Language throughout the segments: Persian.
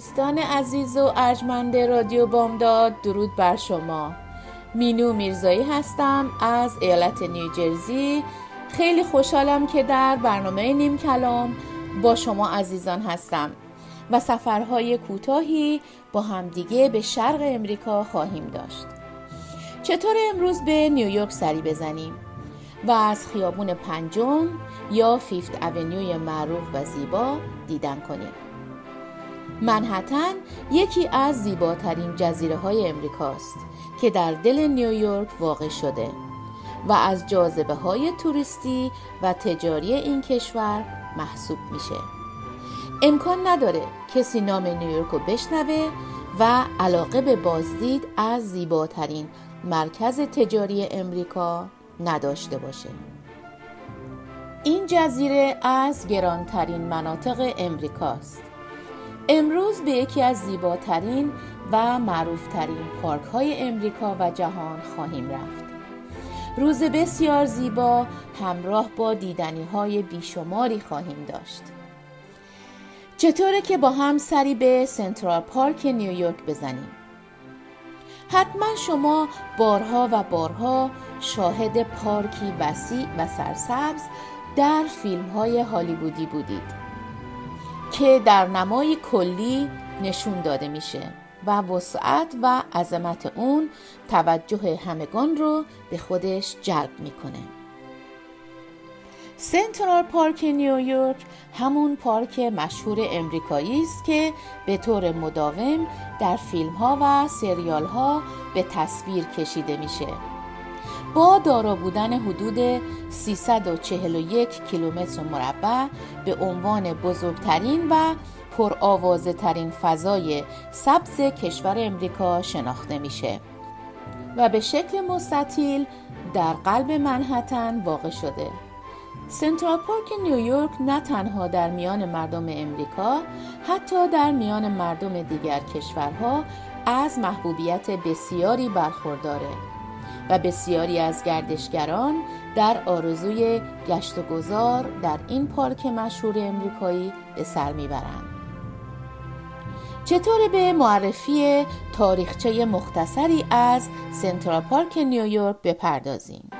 دوستان عزیز و ارجمند رادیو بامداد درود بر شما. مینو میرزایی هستم از ایالت نیوجرسی خیلی خوشحالم که در برنامه نیم کلام با شما عزیزان هستم و سفرهای کوتاهی با همدیگه به شرق امریکا خواهیم داشت. چطور امروز به نیویورک سری بزنیم؟ و از خیابون پنجم یا فیفت اونیوی معروف و زیبا دیدن کنیم. منحتن یکی از زیباترین جزیره های امریکاست که در دل نیویورک واقع شده و از جاذبه های توریستی و تجاری این کشور محسوب میشه. امکان نداره کسی نام نیویورک رو بشنوه و علاقه به بازدید از زیباترین مرکز تجاری امریکا نداشته باشه. این جزیره از گرانترین مناطق امریکاست. امروز به یکی از زیباترین و معروفترین پارک های امریکا و جهان خواهیم رفت. روز بسیار زیبا همراه با دیدنی های بیشماری خواهیم داشت. چطوره که با هم سری به سنترال پارک نیویورک بزنیم؟ حتما شما بارها و بارها شاهد پارکی وسیع و سرسبز در فیلم های هالیوودی بودید. که در نمای کلی نشون داده میشه و وسعت و عظمت اون توجه همگان رو به خودش جلب می‌کنه. سنترال پارک نیویورک همون پارک مشهور امریکایی است که به طور مداوم در فیلم ها و سریال ها به تصویر کشیده میشه. با دارا بودن حدود 341 کیلومتر مربع به عنوان بزرگترین و پرآوازه ترین فضای سبز کشور امریکا شناخته میشه و به شکل مستطیل در قلب منحتن واقع شده. سنترال پارک نیویورک نه تنها در میان مردم امریکا حتی در میان مردم دیگر کشورها از محبوبیت بسیاری برخورداره. و بسیاری از گردشگران در آرزوی گشت و گذار در این پارک مشهور امریکایی به سر می‌برند. چطور به معرفی تاریخچه مختصری از سنترال پارک نیویورک بپردازیم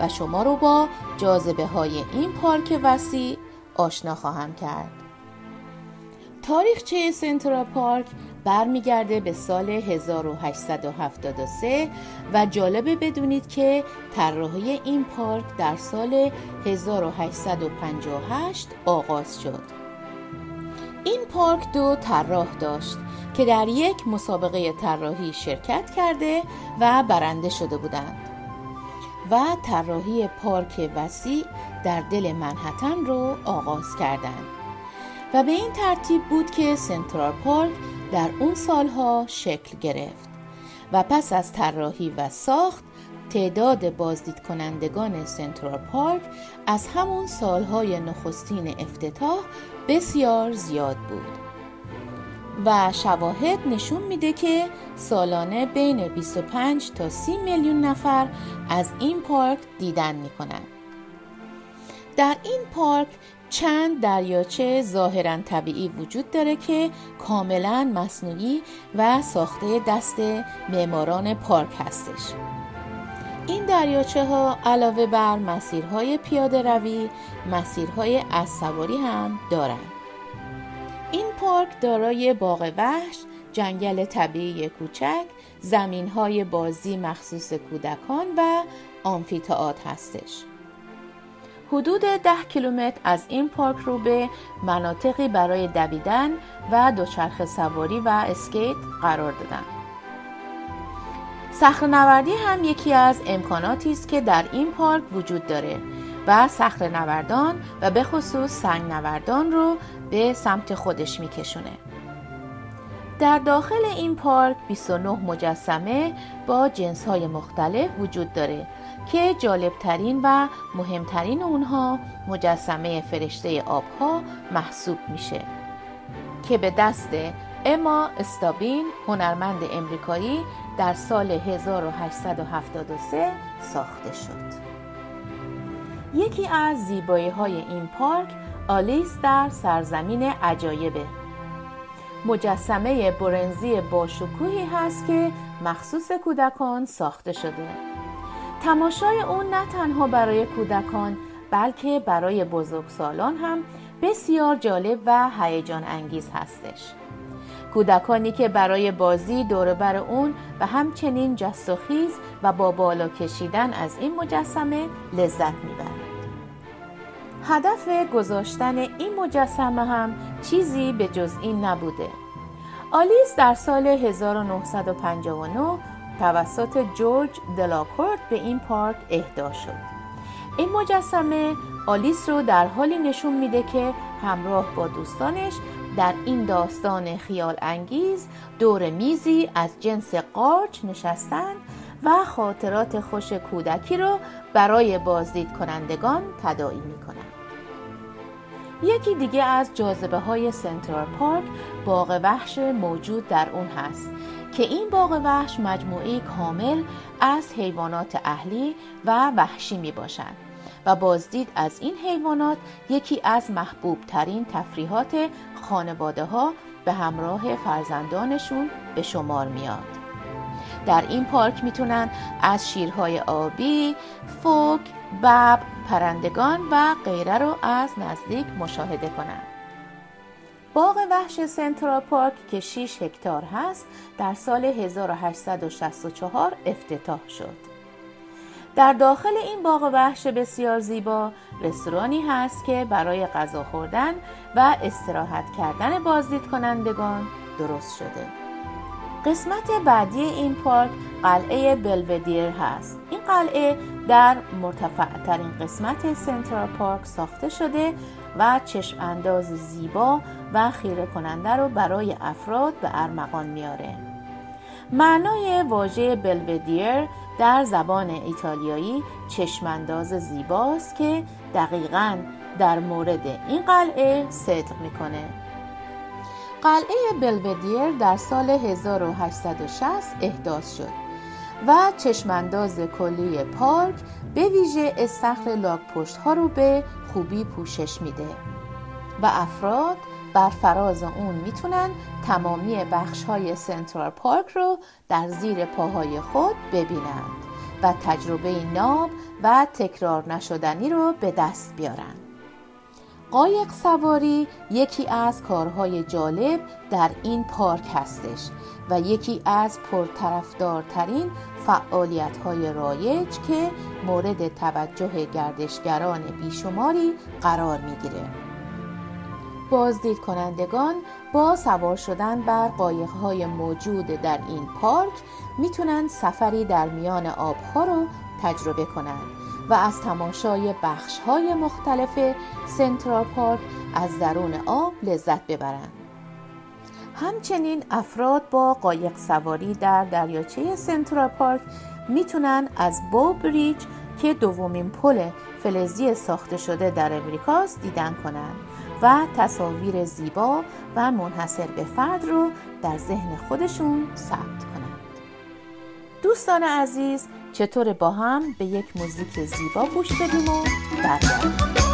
و شما رو با جاذبه های این پارک وسیع آشنا خواهم کرد. تاریخچه سنترال پارک برمیگرده به سال 1873 و جالبه بدونید که طراحی این پارک در سال 1858 آغاز شد. این پارک دو طراح داشت که در یک مسابقه طراحی شرکت کرده و برنده شده بودند و طراحی پارک وسیع در دل منحتن رو آغاز کردند و به این ترتیب بود که سنترال پارک در اون سالها شکل گرفت و پس از طراحی و ساخت تعداد بازدید کنندگان سنترال پارک از همون سالهای نخستین افتتاح بسیار زیاد بود و شواهد نشون میده که سالانه بین 25 تا 30 میلیون نفر از این پارک دیدن می‌کنن در این پارک چند دریاچه ظاهرا طبیعی وجود داره که کاملا مصنوعی و ساخته دست معماران پارک هستش. این دریاچه ها علاوه بر مسیرهای پیاده روی مسیرهای از سواری هم دارند این پارک دارای باغ وحش جنگل طبیعی کوچک زمین های بازی مخصوص کودکان و آمفیتئاتر هستش. حدود ده کیلومتر از این پارک رو به مناطقی برای دویدن و دوچرخه سواری و اسکیت قرار دادن. نوردی هم یکی از امکاناتی است که در این پارک وجود داره و صخره نوردان و به خصوص سنگ نوردان رو به سمت خودش میکشونه در داخل این پارک 29 مجسمه با جنس های مختلف وجود داره که جالبترین و مهمترین اونها مجسمه فرشته آبها محسوب میشه. که به دست اما استابین هنرمند امریکایی در سال 1873 ساخته شد. یکی از زیبایی های این پارک آلیس در سرزمین عجایبه. مجسمه برنزی باشکوهی هست که مخصوص کودکان ساخته شده. تماشای اون نه تنها برای کودکان بلکه برای بزرگسالان هم بسیار جالب و هیجان انگیز هستش. کودکانی که برای بازی بر اون و همچنین جست و خیز و با بالا کشیدن از این مجسمه لذت می‌برند. هدف گذاشتن این مجسمه هم چیزی به جز این نبوده. آلیس در سال 1959 توسط جورج دلاکورت به این پارک اهدا شد این مجسمه آلیس رو در حالی نشون میده که همراه با دوستانش در این داستان خیال انگیز دور میزی از جنس قارچ نشستند و خاطرات خوش کودکی رو برای بازدید کنندگان تداعی می. یکی دیگه از جاذبه های سنترال پارک باغ وحش موجود در اون هست که این باغ وحش مجموعه کامل از حیوانات اهلی و وحشی می باشند و بازدید از این حیوانات یکی از محبوب ترین تفریحات خانواده ها به همراه فرزندانشون به شمار میاد در این پارک می‌تونن از شیرهای آبی، فوک، بب، پرندگان و غیره رو از نزدیک مشاهده کنند. باغ وحش سنترال پارک که 6 هکتار هست در سال 1864 افتتاح شد. در داخل این باغ وحش بسیار زیبا رستورانی هست که برای غذا خوردن و استراحت کردن بازدید کنندگان درست شده قسمت بعدی این پارک قلعه بلودیر هست این قلعه در مرتفع ترین قسمت سنترال پارک ساخته شده و چشم انداز زیبا و خیره کننده رو برای افراد به ارمغان میاره. معنای واژه بلودیر در زبان ایتالیایی چشمانداز زیباست که دقیقا در مورد این قلعه صدق می‌کنه. قلعه بلودیر در سال 1860 احداث شد و چشمانداز کلی پارک به ویژه استخر لاک پشت ها رو به خوبی پوشش میده و افراد بر فراز اون می‌تونن تمامی بخش های سنترال پارک رو در زیر پاهای خود ببینند و تجربه ناب و تکرار نشدنی رو به دست بیارن قایق سواری یکی از کارهای جالب در این پارک هستش و یکی از پرطرفدارترین فعالیت های رایج که مورد توجه گردشگران بیشماری قرار می‌گیره. بازدید کنندگان با سوار شدن بر های موجود در این پارک می‌تونن سفری در میان آبها رو تجربه کنند و از تماشای بخش های مختلف سنترال پارک از درون آب لذت ببرند. همچنین افراد با قایق سواری در دریاچه سنترال پارک می‌تونن از بو بریج که دومین پل فلزی ساخته شده در امریکاست دیدن کنند و تصاویر زیبا و منحصر به فرد رو در ذهن خودشون ثبت کنند. دوستان عزیز چطور با هم به یک موزیک زیبا گوش بدیم و برگردیم؟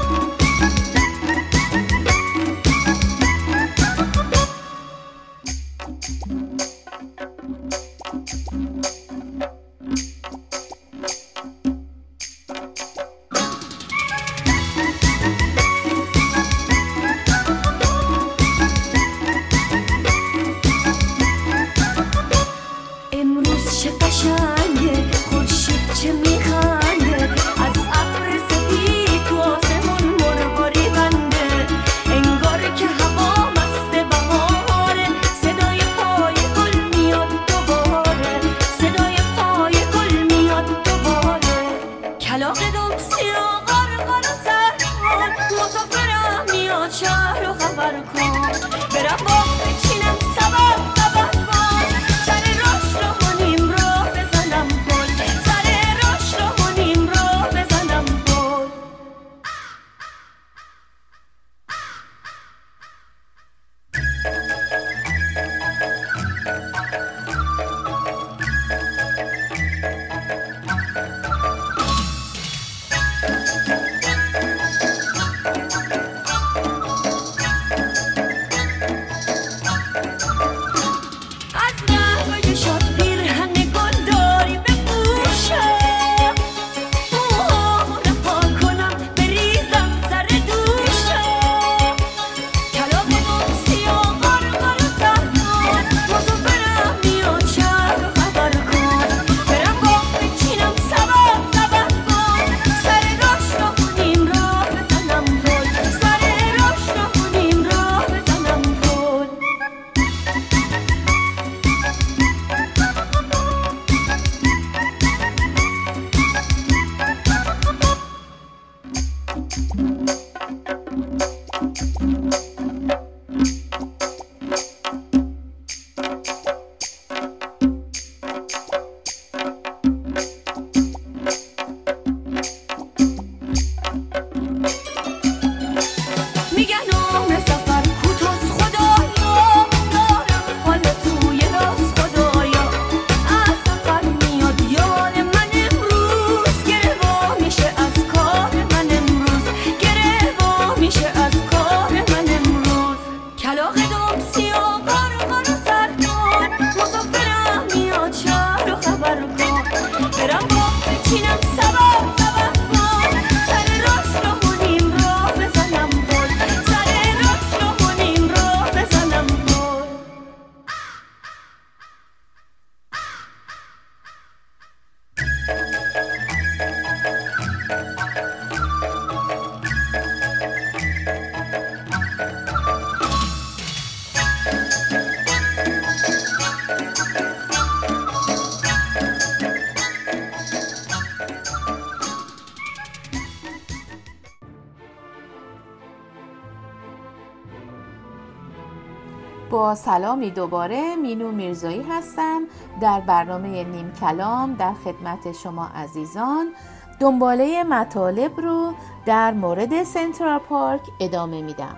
با سلامی دوباره مینو میرزایی هستم. در برنامه نیم کلام در خدمت شما عزیزان. دنباله مطالب رو در مورد سنترال پارک ادامه میدم.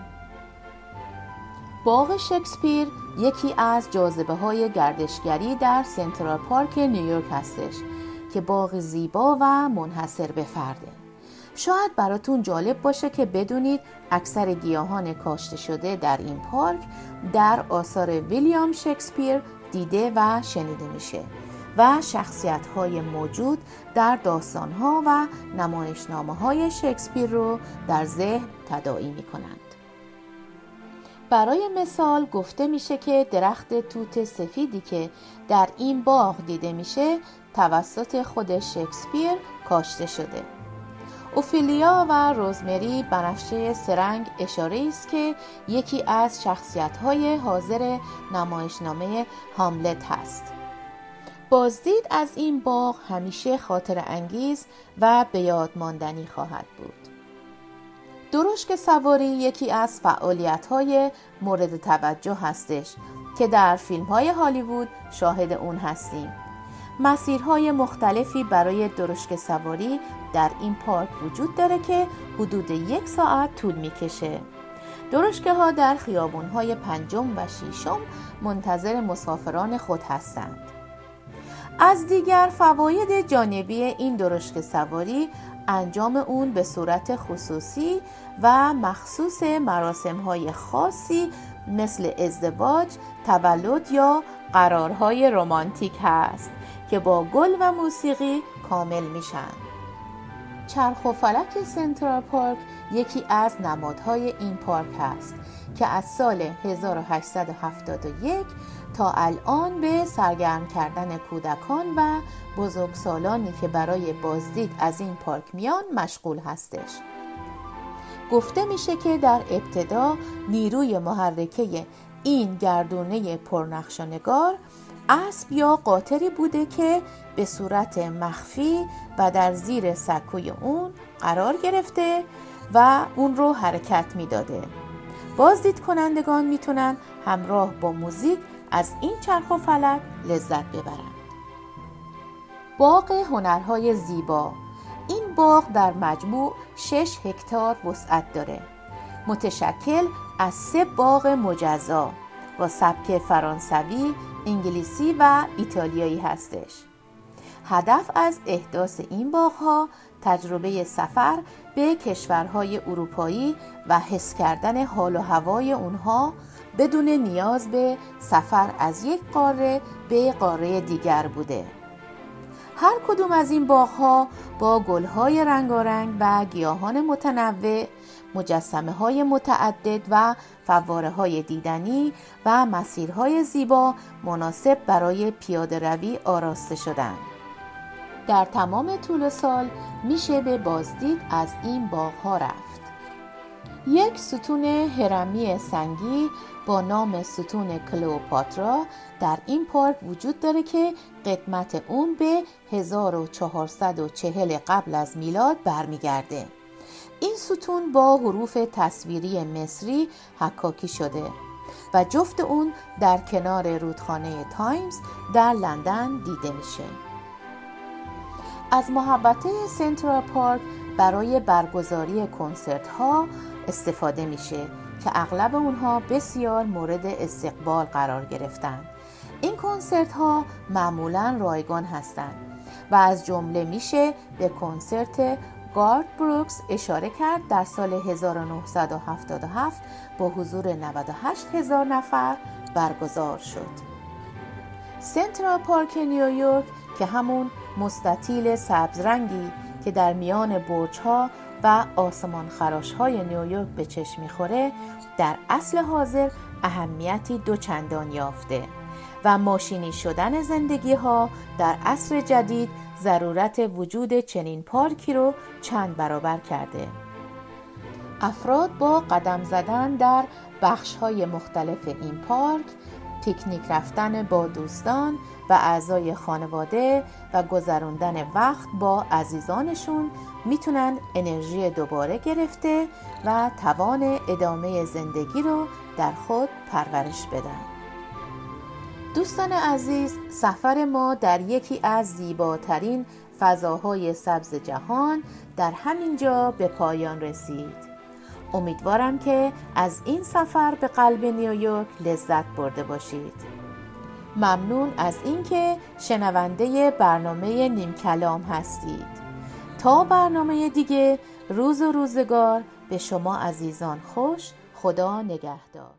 باغ شکسپیر یکی از جاذبه های گردشگری در سنترال پارک نیویورک هستش که باغ زیبا و منحصر به فرده. شاید براتون جالب باشه که بدونید اکثر گیاهان کاشته شده در این پارک در آثار ویلیام شکسپیر دیده و شنیده میشه و شخصیت های موجود در داستان ها و نمایشنامه های شکسپیر رو در ذهن تداعی می کنند. برای مثال گفته میشه که درخت توت سفیدی که در این باغ دیده میشه توسط خود شکسپیر کاشته شده. اوفیلیا و روزمری بنفشه سرنگ اشاره است که یکی از شخصیت های حاضر نمایشنامه هاملت هست. بازدید از این باغ همیشه خاطر انگیز و به یاد ماندنی خواهد بود. درشک سواری یکی از فعالیت های مورد توجه هستش که در فیلم های هالیوود شاهد اون هستیم. مسیرهای مختلفی برای درشک سواری در این پارک وجود داره که حدود یک ساعت طول می‌کشه. درشکه ها در خیابون های پنجم و شیشم منتظر مسافران خود هستند. از دیگر فواید جانبی این درشک سواری انجام اون به صورت خصوصی و مخصوص مراسم های خاصی مثل ازدواج، تولد یا قرارهای رمانتیک هست که با گل و موسیقی کامل میشن چرخ و فلک سنترال پارک یکی از نمادهای این پارک است که از سال 1871 تا الان به سرگرم کردن کودکان و بزرگسالانی که برای بازدید از این پارک میان مشغول هستش. گفته میشه که در ابتدا نیروی محرکه این گردونه پرنقشانگار اسب یا قاطری بوده که به صورت مخفی و در زیر سکوی اون قرار گرفته و اون رو حرکت می‌داده. بازدید کنندگان می‌تونن همراه با موزیک از این چرخ و فلک لذت ببرند. باغ هنرهای زیبا این باغ در مجموع 6 هکتار وسعت داره متشکل از سه باغ مجزا با سبک فرانسوی، انگلیسی و ایتالیایی هستش. هدف از احداث این باغها تجربه سفر به کشورهای اروپایی و حس کردن حال و هوای اونها بدون نیاز به سفر از یک قاره به قاره دیگر بوده. هر کدوم از این باغها با گلهای رنگارنگ و گیاهان متنوع مجسمه های متعدد و فواره های دیدنی و مسیرهای زیبا مناسب برای پیاده روی آراسته شدند. در تمام طول سال میشه به بازدید از این باغ ها رفت. یک ستون هرمی سنگی با نام ستون کلوپاترا در این پارک وجود داره که قدمت اون به 1440 قبل از میلاد برمیگرده. این ستون با حروف تصویری مصری حکاکی شده و جفت اون در کنار رودخانه تایمز در لندن دیده میشه. از محوطه سنترال پارک برای برگزاری کنسرت ها استفاده میشه که اغلب اونها بسیار مورد استقبال قرار گرفتن. این کنسرت ها معمولا رایگان هستند و از جمله میشه به کنسرت گارد بروکس اشاره کرد در سال 1977 با حضور 98 هزار نفر برگزار شد. سنترال پارک نیویورک که همون مستطیل سبزرنگی که در میان برج ها و آسمان خراش های نیویورک به چشم می‌خوره در اصل حاضر اهمیتی دوچندان یافته و ماشینی شدن زندگی ها در عصر جدید ضرورت وجود چنین پارکی رو چند برابر کرده. افراد با قدم زدن در بخش های مختلف این پارک پیکنیک رفتن با دوستان و اعضای خانواده و گذراندن وقت با عزیزانشون می‌تونن انرژی دوباره گرفته و توان ادامه زندگی رو در خود پرورش بدن. دوستان عزیز سفر ما در یکی از زیباترین فضاهای سبز جهان در همین جا به پایان رسید. امیدوارم که از این سفر به قلب نیویورک لذت برده باشید. ممنون از اینکه شنونده برنامه نیم کلام هستید. تا برنامه دیگه روز و روزگار به شما عزیزان خوش خدا نگهدار.